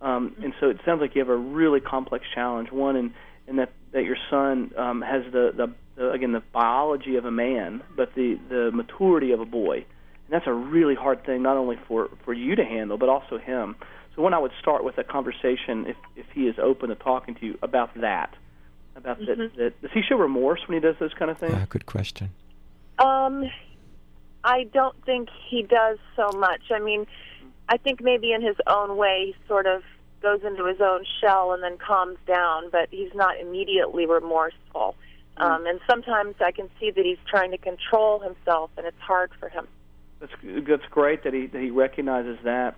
Um, and so it sounds like you have a really complex challenge. One, in, in that that your son um, has the, the the again the biology of a man, but the the maturity of a boy. And that's a really hard thing, not only for for you to handle, but also him. So when I would start with a conversation, if if he is open to talking to you about that, about that, that, does he show remorse when he does those kind of things? Uh, good question. Um, I don't think he does so much. I mean, I think maybe in his own way, he sort of goes into his own shell and then calms down, but he's not immediately remorseful. Um, and sometimes I can see that he's trying to control himself, and it's hard for him. That's that's great that he that he recognizes that.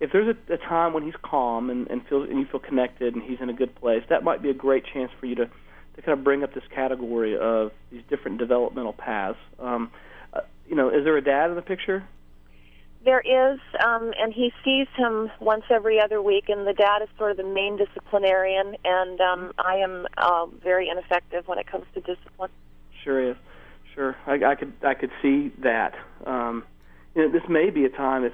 If there's a, a time when he's calm and, and feels and you feel connected and he's in a good place, that might be a great chance for you to to kind of bring up this category of these different developmental paths. Um, uh, you know, is there a dad in the picture? There is, um, and he sees him once every other week, and the dad is sort of the main disciplinarian, and um, I am uh, very ineffective when it comes to discipline. Sure is. Sure, I, I could I could see that. Um, you know, this may be a time if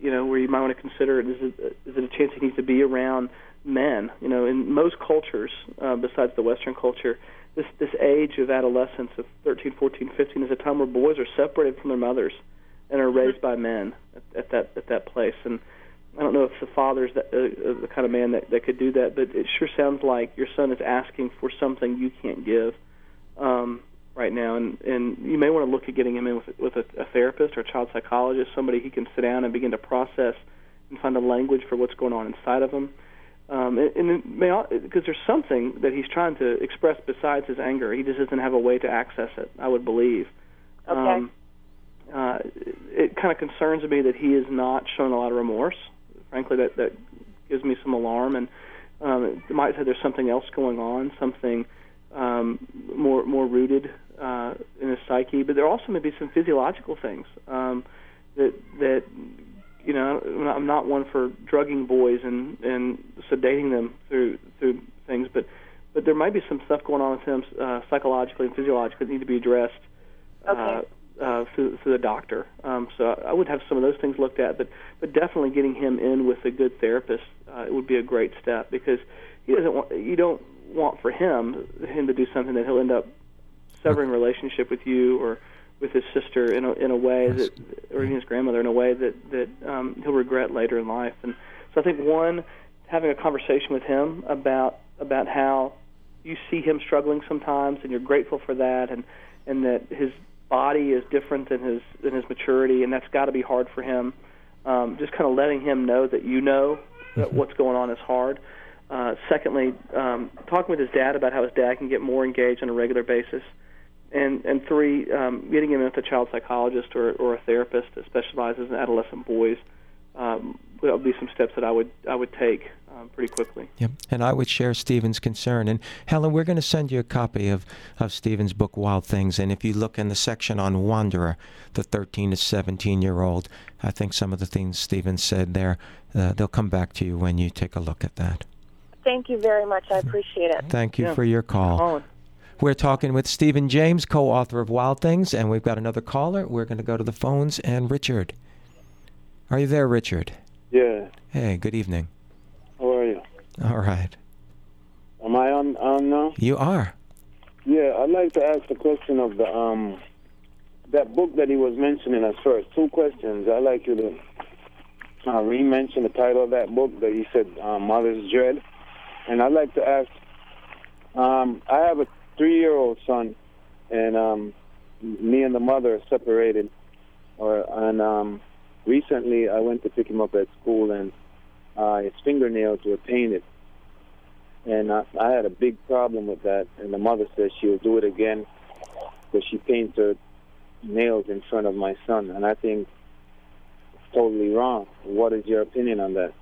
you know where you might want to consider. Is it is it a chance he needs to be around men? You know, in most cultures, uh, besides the Western culture, this this age of adolescence of 13, 14, 15 is a time where boys are separated from their mothers and are raised by men at, at that at that place. And I don't know if the father's that, uh, the kind of man that, that could do that, but it sure sounds like your son is asking for something you can't give um, right now. And and you may want to look at getting him in with with a, a therapist or a child psychologist, somebody he can sit down and begin to process and find a language for what's going on inside of him. Um, and, and may because there's something that he's trying to express besides his anger. He just doesn't have a way to access it. I would believe. Okay. Um, uh, it kind of concerns me that he is not showing a lot of remorse. Frankly, that that gives me some alarm, and um, it might say there's something else going on, something um, more more rooted his psyche. But there also may be some physiological things um, that that you know I'm not one for drugging boys and and sedating them through through things, but but there might be some stuff going on with him uh, psychologically and physiologically that need to be addressed. Okay. Uh, uh, through, through the doctor. Um, so I would have some of those things looked at, but but definitely getting him in with a good therapist uh, would be a great step because he doesn't want you don't want for him him to do something that he'll end up severing relationship with you or with his sister in a in a way that or even his grandmother in a way that that um, he'll regret later in life. And so I think one having a conversation with him about about how you see him struggling sometimes and you're grateful for that and and that his body is different than his than his maturity, and that's got to be hard for him. Um, just kind of letting him know that you know that what's going on is hard. Uh, secondly, um, talking with his dad about how his dad can get more engaged on a regular basis, and and three, um, getting him with a child psychologist or or a therapist that specializes in adolescent boys. Um, would be some steps that I would I would take um, pretty quickly. Yep. And I would share Stephen's concern. And Helen, we're going to send you a copy of, of Stephen's book, Wild Things. And if you look in the section on Wanderer, the 13 to 17 year old, I think some of the things Stephen said there, uh, they'll come back to you when you take a look at that. Thank you very much. I appreciate it. Thank you Yeah. for your call. Colin. We're talking with Stephen James, co author of Wild Things, and we've got another caller. We're going to go to the phones. And Richard. Are you there, Richard? Yeah. Hey, good evening. How are you? All right. Am I on on now? You are. Yeah, I'd like to ask the question of the um that book that he was mentioning at first. Two questions. I'd like you to uh, re-mention the title of that book that he said, uh, Mother's Dread. And I'd like to ask, um, I have a three-year-old son, and um, me and the mother are separated. Or and um, recently I went to pick him up at school, and uh, his fingernails were painted. And I, I had a big problem with that. And the mother says she'll do it again because she paints her nails in front of my son. And I think it's totally wrong. What is your opinion on that?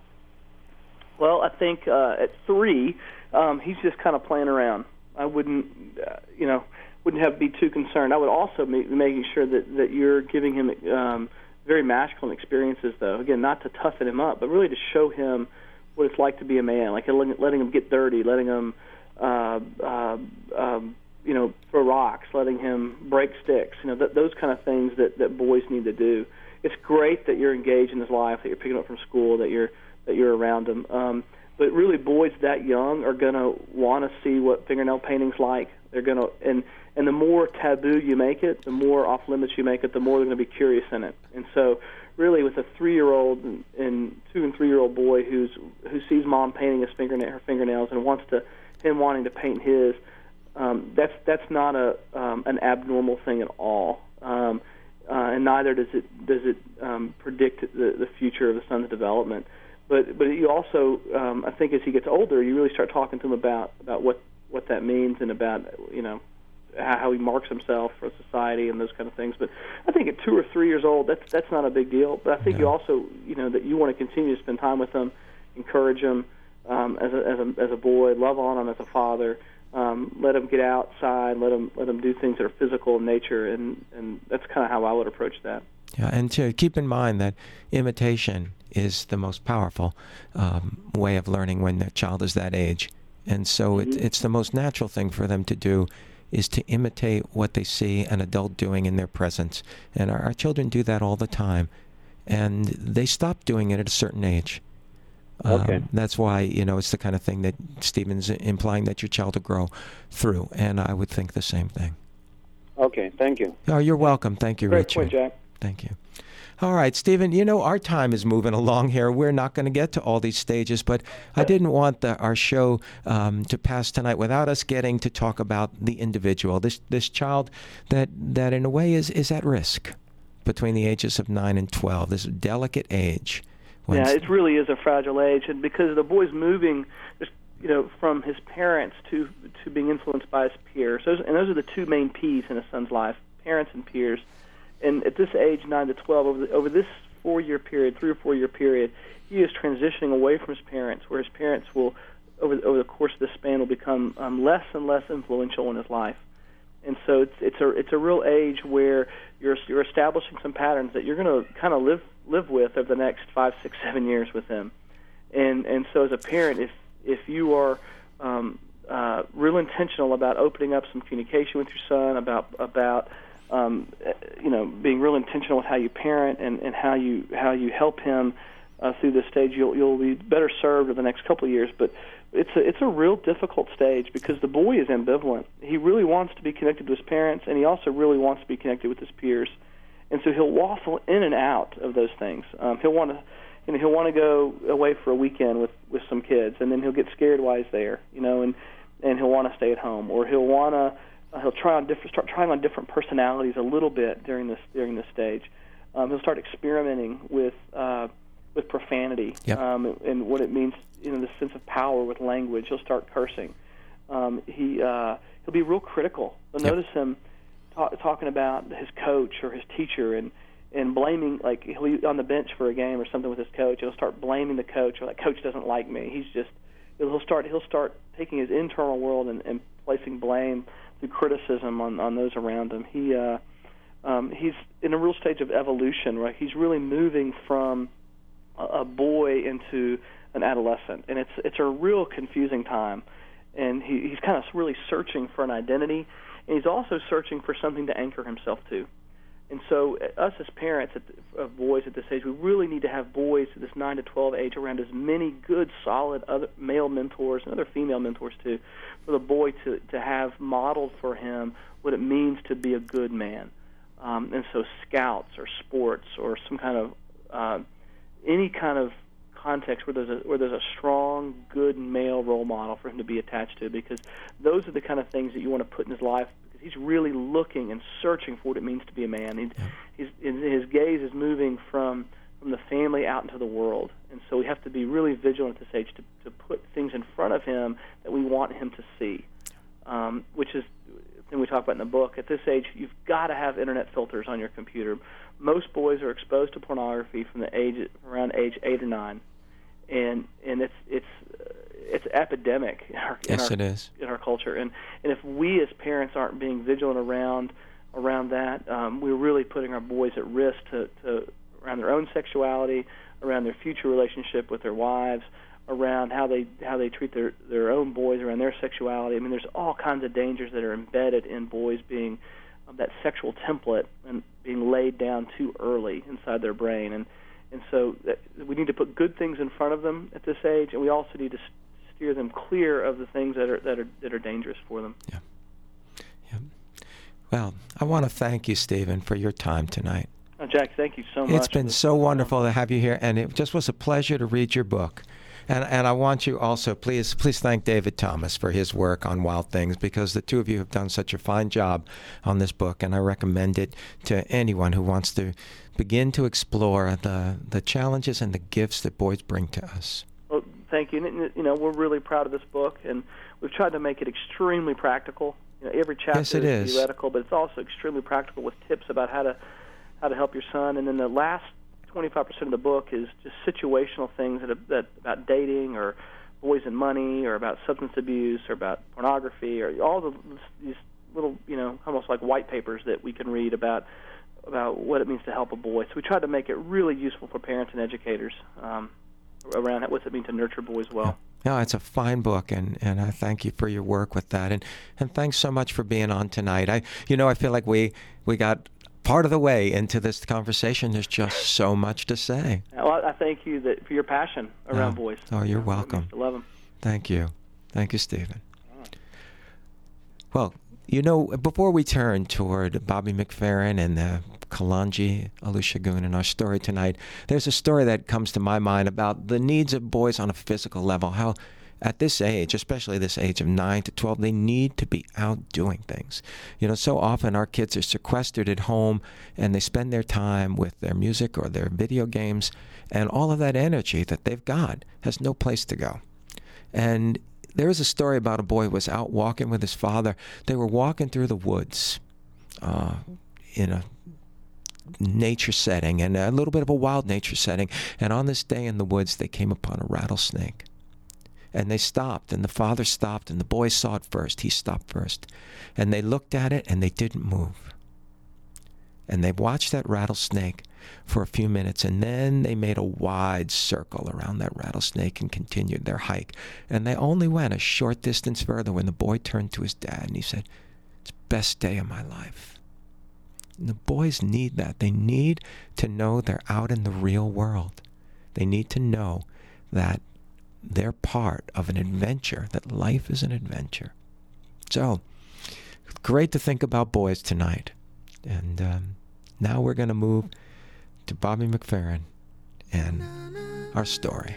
Well, I think uh, at three, um, he's just kind of playing around. I wouldn't, uh, you know, wouldn't have be too concerned. I would also be making sure that that you're giving him um, very masculine experiences, though. Again, not to toughen him up, but really to show him what it's like to be a man. Like letting, him get dirty, letting him, uh, uh, um, you know, throw rocks, letting him break sticks. You know, th- those kind of things that that boys need to do. It's great that you're engaged in his life, that you're picking up from school, that you're that you're around him. Um, but really, boys that young are going to want to see what fingernail painting's like. They're going to, and and the more taboo you make it, the more off limits you make it, the more they're going to be curious in it. And so, really, with a three-year-old and, and two and three-year-old boy who's who sees mom painting his fingernail, her fingernails, and wants to him wanting to paint his, um, that's that's not a um, an abnormal thing at all. Um, uh, and neither does it does it um, predict the, the future of the son's development. But but you also, um, I think, as he gets older, you really start talking to him about about what what that means and about you know how, how he marks himself for society and those kind of things. But I think at two or three years old, that's that's not a big deal. But I think you also you know that you want to continue to spend time with them, encourage them um, as a as a as a boy, love on him as a father. Um, let him get outside. Let him let him do things that are physical in nature, and and that's kind of how I would approach that. Yeah, and to keep in mind that imitation is the most powerful um, way of learning when the child is that age, and so it, it's the most natural thing for them to do is to imitate what they see an adult doing in their presence, and our, our children do that all the time, and they stop doing it at a certain age. Okay. Um, that's why you know it's the kind of thing that Stephen's implying that your child will grow through, and I would think the same thing. Okay, thank you. Oh, you're welcome. Thank you, Great Richard. point, Jack. Thank you. All right, Stephen, you know, our time is moving along here. We're not going to get to all these stages, but I didn't want the, our show um, to pass tonight without us getting to talk about the individual, this, this child that, that in a way is, is at risk between the ages of 9 and 12, this delicate age yeah, it really is a fragile age, and because the boy's moving, you know, from his parents to to being influenced by his peers. Those, and those are the two main P's in a son's life: parents and peers. And at this age, nine to twelve, over the, over this four-year period, three or four-year period, he is transitioning away from his parents, where his parents will, over over the course of this span, will become um, less and less influential in his life. And so it's it's a it's a real age where you're you're establishing some patterns that you're going to kind of live live with over the next five, six, seven years with them. And and so as a parent, if if you are um, uh, real intentional about opening up some communication with your son, about about um, you know being real intentional with how you parent and, and how you how you help him uh, through this stage, you'll you'll be better served in the next couple of years. But it's a it's a real difficult stage because the boy is ambivalent. He really wants to be connected to his parents, and he also really wants to be connected with his peers. And so he'll waffle in and out of those things. Um, he'll want to you know he'll want to go away for a weekend with with some kids, and then he'll get scared while he's there, you know, and and he'll want to stay at home, or he'll want to uh, he'll try on different start trying on different personalities a little bit during this during this stage. Um, he'll start experimenting with uh, with profanity yep. um, and what it means, you know, the sense of power with language. He'll start cursing. Um, he uh, he'll be real critical. You'll yep. notice him ta- talking about his coach or his teacher and and blaming like he'll be on the bench for a game or something with his coach. He'll start blaming the coach or that coach doesn't like me. He's just he'll start he'll start taking his internal world and, and placing blame through criticism on on those around him. He uh, um, he's in a real stage of evolution, right? He's really moving from a, a boy into an adolescent, and it's it's a real confusing time. And he, he's kind of really searching for an identity, and he's also searching for something to anchor himself to. And so, uh, us as parents of boys at this age, we really need to have boys at this 9 to 12 age around as many good, solid other male mentors and other female mentors too, for the boy to, to have modeled for him what it means to be a good man. Um, and so, scouts or sports or some kind of uh, any kind of context where there's a where there's a strong, good male role model for him to be attached to, because those are the kind of things that you want to put in his life he's really looking and searching for what it means to be a man. He's, yeah. he's, his gaze is moving from from the family out into the world, and so we have to be really vigilant at this age to to put things in front of him that we want him to see, um, which is thing we talk about in the book. At this age, you've got to have internet filters on your computer. Most boys are exposed to pornography from the age around age eight or nine, and and it's it's it's epidemic in our, yes, in our, it is. in our culture. And and if we as parents aren't being vigilant around around that, um, we're really putting our boys at risk to, to around their own sexuality, around their future relationship with their wives, around how they how they treat their their own boys, around their sexuality. I mean, there's all kinds of dangers that are embedded in boys being um, that sexual template and being laid down too early inside their brain and and so that, we need to put good things in front of them at this age, and we also need to steer them clear of the things that are that are that are dangerous for them. Yeah. Yeah. Well, I want to thank you, Stephen, for your time tonight. Oh, Jack, thank you so much. It's been so wonderful to have you here, and it just was a pleasure to read your book. And, and I want you also, please, please thank David Thomas for his work on Wild Things because the two of you have done such a fine job on this book, and I recommend it to anyone who wants to begin to explore the, the challenges and the gifts that boys bring to us. Thank you. And, you know, we're really proud of this book, and we've tried to make it extremely practical. You know, every chapter yes, it is, is theoretical, but it's also extremely practical with tips about how to how to help your son. And then the last 25% of the book is just situational things that, that about dating or boys and money or about substance abuse or about pornography or all the these little you know almost like white papers that we can read about about what it means to help a boy. So we tried to make it really useful for parents and educators. Um, around what's it mean to nurture boys well. No, it's a fine book, and, and I thank you for your work with that, and and thanks so much for being on tonight. I, you know, I feel like we we got part of the way into this conversation. There's just so much to say. Well, I thank you that for your passion around oh, boys. Oh, you're welcome. I love them. Thank you, thank you, Stephen. Mm. Well, you know, before we turn toward Bobby McFerrin and the Kalanji Olusegun in our story tonight, there's a story that comes to my mind about the needs of boys on a physical level, how at this age, especially this age of 9 to 12, they need to be out doing things. You know, so often our kids are sequestered at home and they spend their time with their music or their video games, and all of that energy that they've got has no place to go. And there is a story about a boy who was out walking with his father. They were walking through the woods uh, in a nature setting and a little bit of a wild nature setting. And on this day in the woods, they came upon a rattlesnake. And they stopped, and the father stopped, and the boy saw it first. He stopped first. And they looked at it, and they didn't move. And they watched that rattlesnake for a few minutes, and then they made a wide circle around that rattlesnake and continued their hike. And they only went a short distance further when the boy turned to his dad and he said, It's best day of my life. And the boys need that. They need to know they're out in the real world. They need to know that they're part of an adventure, that life is an adventure. So, great to think about boys tonight. And um, now we're going to move to Bobby McFerrin and our story.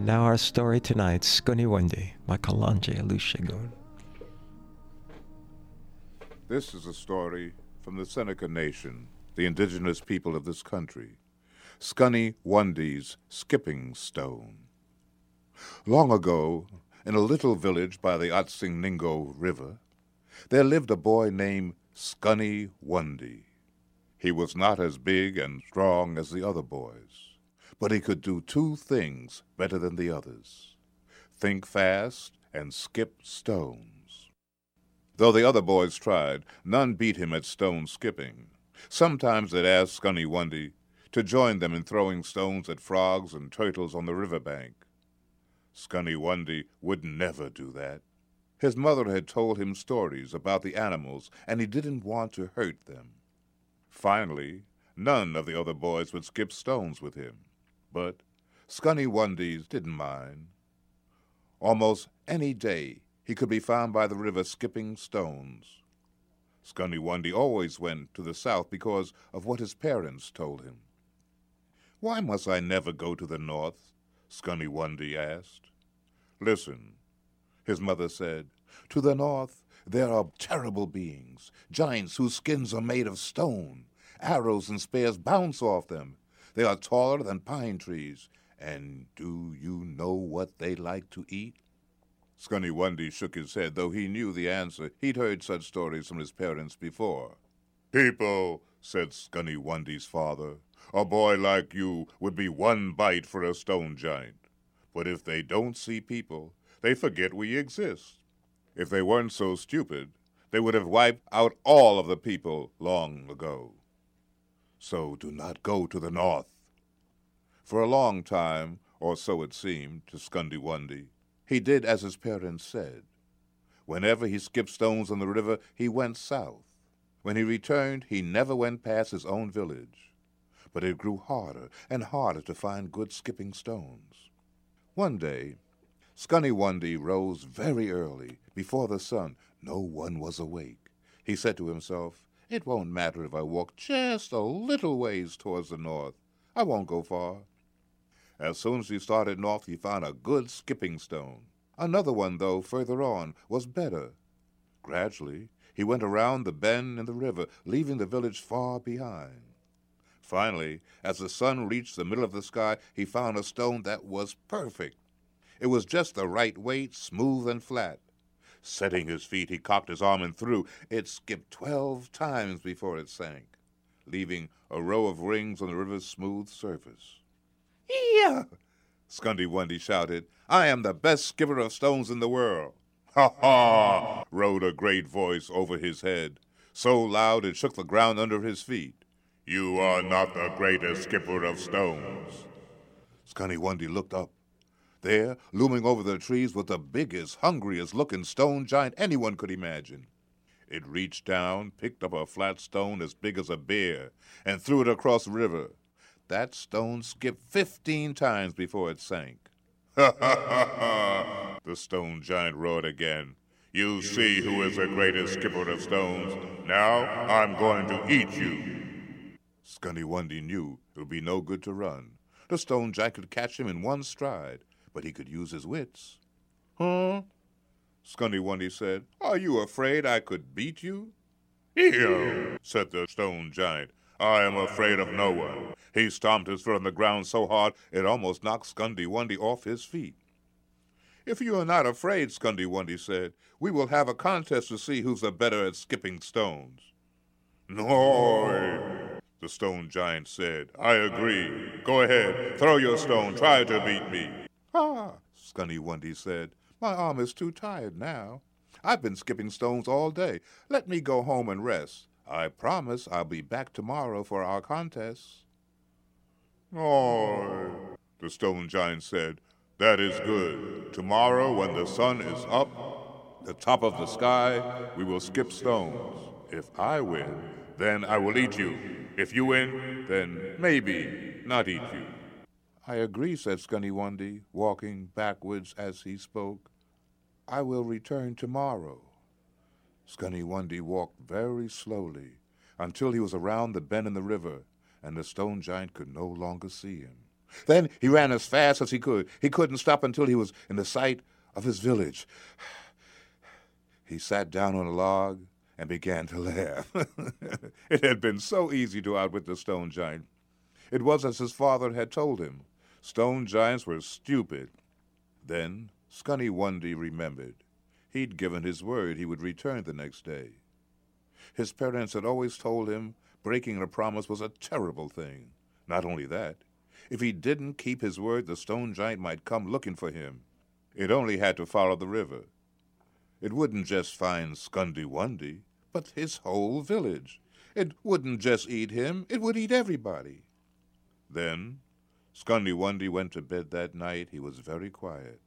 And now our story tonight, Skunny Wundy by Kalanje Olusegun. This is a story from the Seneca Nation, the indigenous people of this country. Skunny Wundy's Skipping Stone. Long ago, in a little village by the Otsiningo River, there lived a boy named Skunny Wundy. He was not as big and strong as the other boys but he could do two things better than the others think fast and skip stones. Though the other boys tried, none beat him at stone skipping. Sometimes they'd ask Skunny Wundy to join them in throwing stones at frogs and turtles on the river bank. Skunny Wundy would never do that. His mother had told him stories about the animals, and he didn't want to hurt them. Finally, none of the other boys would skip stones with him. But Skunny Wundy's didn't mind. Almost any day he could be found by the river skipping stones. Skunny Wundy always went to the south because of what his parents told him. Why must I never go to the north? Skunny Wundy asked. Listen, his mother said. To the north there are terrible beings, giants whose skins are made of stone. Arrows and spears bounce off them, they are taller than pine trees. And do you know what they like to eat? Skunny Wundy shook his head, though he knew the answer. He'd heard such stories from his parents before. People, said Skunny Wundy's father, a boy like you would be one bite for a stone giant. But if they don't see people, they forget we exist. If they weren't so stupid, they would have wiped out all of the people long ago so do not go to the north. For a long time, or so it seemed to Skunny Wundy, he did as his parents said. Whenever he skipped stones on the river, he went south. When he returned, he never went past his own village. But it grew harder and harder to find good skipping stones. One day, Skunny rose very early, before the sun. No one was awake. He said to himself, It won't matter if I walk just a little ways towards the north. I won't go far. As soon as he started north, he found a good skipping stone. Another one, though, further on, was better. Gradually, he went around the bend in the river, leaving the village far behind. Finally, as the sun reached the middle of the sky, he found a stone that was perfect. It was just the right weight, smooth and flat. Setting his feet, he cocked his arm and threw. It skipped twelve times before it sank, leaving a row of rings on the river's smooth surface. Yeah! Skunny Wundy shouted. I am the best skipper of stones in the world. Ha ha! rode a great voice over his head, so loud it shook the ground under his feet. You are not the greatest skipper of stones. Skunny Wundy looked up. There, looming over the trees, was the biggest, hungriest looking stone giant anyone could imagine. It reached down, picked up a flat stone as big as a bear, and threw it across the river. That stone skipped fifteen times before it sank. Ha ha ha ha! The stone giant roared again. You see who is the greatest skipper of stones. Now I'm going to eat you. Skunny Wundy knew it would be no good to run. The stone giant could catch him in one stride, but he could use his wits. Huh? Skunny Wundy said, Are you afraid I could beat you? Ew, said the stone giant. I am afraid of no one. He stomped his foot on the ground so hard it almost knocked Skunny Wundy off his feet. If you are not afraid, Skunny Wundy said, we will have a contest to see who's the better at skipping stones. No, the stone giant said. I agree. Go ahead. Throw your stone. Try to beat me. Ah, Skunny Wundy said. My arm is too tired now. I've been skipping stones all day. Let me go home and rest. I promise I'll be back tomorrow for our contest. Oh, the stone giant said. That is good. Tomorrow, when the sun is up, the top of the sky, we will skip stones. If I win, then I will eat you. If you win, then maybe not eat you. I agree, said Skunny Wundy, walking backwards as he spoke. I will return tomorrow. Skunny Wundy walked very slowly until he was around the bend in the river, and the stone giant could no longer see him. Then he ran as fast as he could. He couldn't stop until he was in the sight of his village. He sat down on a log and began to laugh. it had been so easy to outwit the stone giant. It was as his father had told him. Stone giants were stupid. Then Skunny Wundy remembered. He'd given his word he would return the next day. His parents had always told him breaking a promise was a terrible thing. Not only that, if he didn't keep his word, the stone giant might come looking for him. It only had to follow the river. It wouldn't just find Skunny Wundy but his whole village. It wouldn't just eat him, it would eat everybody. Then Skunny Wundy went to bed that night. He was very quiet.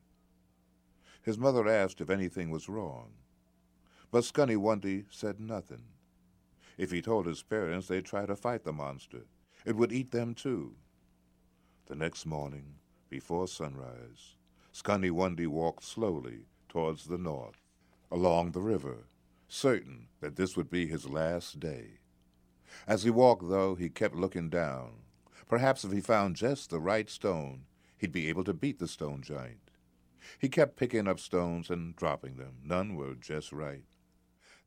His mother asked if anything was wrong, but Skunny Wundy said nothing. If he told his parents, they'd try to fight the monster. It would eat them too. The next morning, before sunrise, Skunny Wundy walked slowly towards the north, along the river, certain that this would be his last day. As he walked, though, he kept looking down. Perhaps if he found just the right stone, he'd be able to beat the stone giant. He kept picking up stones and dropping them. None were just right.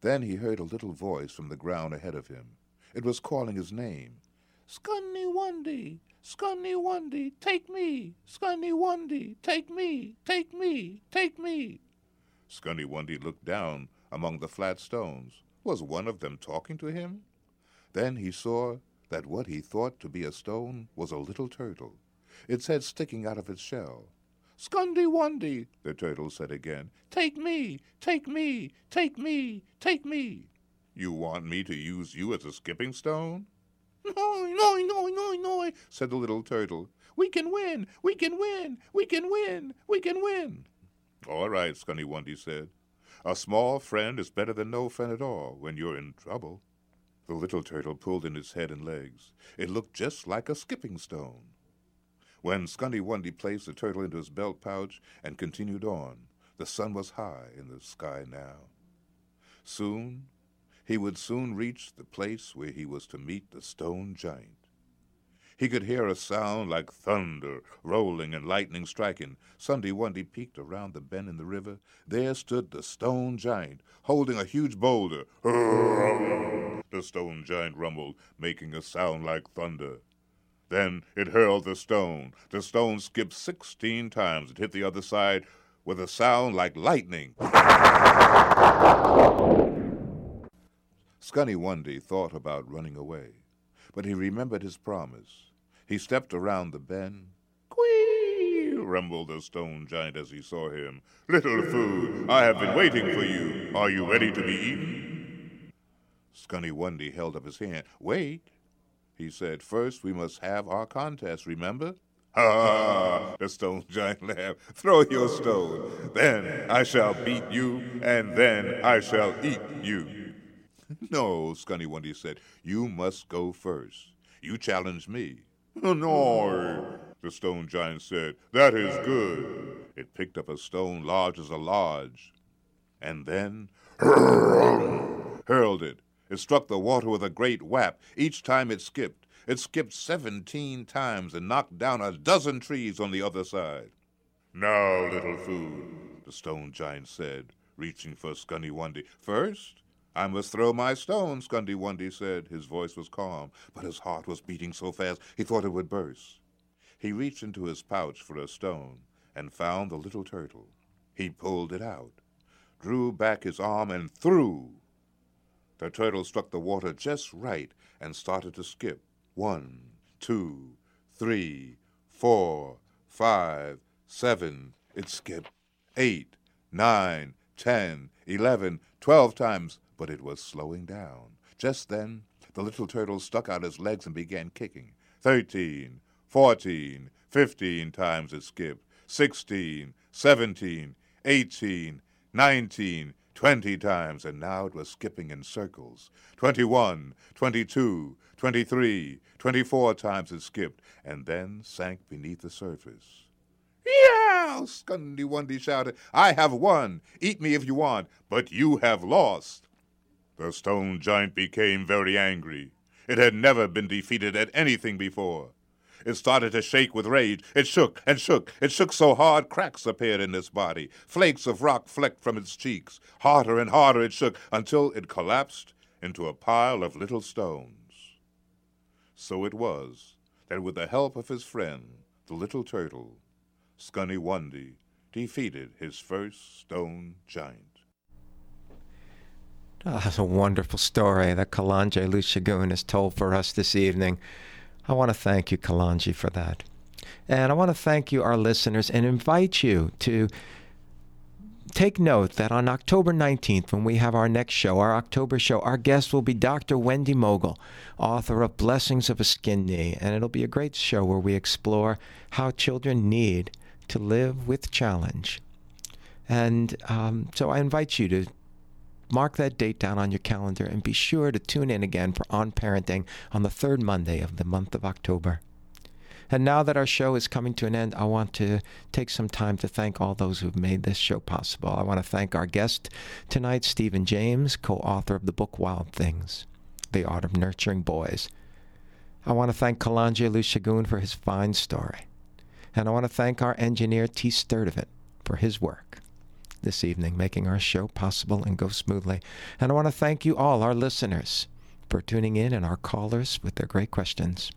Then he heard a little voice from the ground ahead of him. It was calling his name. Skunny Wundy, Skunny Wundy, take me! Skunny Wundy, take me, take me, take me! Skunny Wundy looked down among the flat stones. Was one of them talking to him? Then he saw that what he thought to be a stone was a little turtle, its head sticking out of its shell. Skunny Wundy, the turtle said again. Take me, take me, take me, take me. You want me to use you as a skipping stone? No, no, no, no, no, said the little turtle. We can win, we can win, we can win, we can win. All right, Skunny Wundy said. A small friend is better than no friend at all when you're in trouble. The little turtle pulled in its head and legs. It looked just like a skipping stone. When Skunny Wundy placed the turtle into his belt pouch and continued on, the sun was high in the sky now. Soon, he would soon reach the place where he was to meet the stone giant. He could hear a sound like thunder rolling and lightning striking. Skunny Wundy peeked around the bend in the river. There stood the stone giant, holding a huge boulder. the stone giant rumbled, making a sound like thunder. Then it hurled the stone. The stone skipped sixteen times. and hit the other side with a sound like lightning. Skunny Wundy thought about running away, but he remembered his promise. He stepped around the bend. Quee! rumbled the stone giant as he saw him. Little food, I have been waiting for you. Are you ready to be eaten? Skunny Wundy held up his hand. Wait, he said. First, we must have our contest, remember? Ha! the stone giant laughed. Throw your stone. Then I shall beat you, and then I shall eat you. No, Skunny Wundy said, you must go first. You challenge me. No, the stone giant said, that is good. It picked up a stone large as a lodge, and then hurled it. It struck the water with a great whap. Each time it skipped, it skipped seventeen times and knocked down a dozen trees on the other side. Now, little food, the stone giant said, reaching for Skunny Wundy. First, I must throw my stone, Skunny said. His voice was calm, but his heart was beating so fast he thought it would burst. He reached into his pouch for a stone and found the little turtle. He pulled it out, drew back his arm, and threw. The turtle struck the water just right and started to skip. One, two, three, four, five, seven. It skipped eight, nine, ten, eleven, twelve times but it was slowing down. Just then, the little turtle stuck out his legs and began kicking. Thirteen, fourteen, fifteen times it skipped. Sixteen, seventeen, eighteen, nineteen, twenty times, and now it was skipping in circles. Twenty-one, twenty-two, twenty-three, twenty-four times it skipped, and then sank beneath the surface. Yeah! Skunny Wundy shouted. I have won. Eat me if you want, but you have lost. The stone giant became very angry. It had never been defeated at anything before. It started to shake with rage. It shook and shook. It shook so hard cracks appeared in its body. Flakes of rock flecked from its cheeks. Harder and harder it shook until it collapsed into a pile of little stones. So it was that with the help of his friend, the little turtle, Skunny Wundy defeated his first stone giant. Oh, that's a wonderful story that Kalanje Olusegun has told for us this evening. I want to thank you, Kalanje, for that. And I want to thank you, our listeners, and invite you to take note that on October 19th, when we have our next show, our October show, our guest will be Dr. Wendy Mogel, author of Blessings of a Skinned Knee. And it'll be a great show where we explore how children need to live with challenge. And um, so I invite you to mark that date down on your calendar and be sure to tune in again for On Parenting on the third Monday of the month of October. And now that our show is coming to an end, I want to take some time to thank all those who've made this show possible. I want to thank our guest tonight, Stephen James, co author of the book Wild Things The Art of Nurturing Boys. I want to thank Kalanje Olusegun for his fine story. And I want to thank our engineer, T. Sturdivant, for his work this evening, making our show possible and go smoothly. And I want to thank you all, our listeners, for tuning in and our callers with their great questions.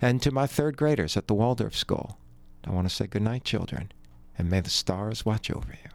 And to my third graders at the Waldorf School, I want to say good night, children, and may the stars watch over you.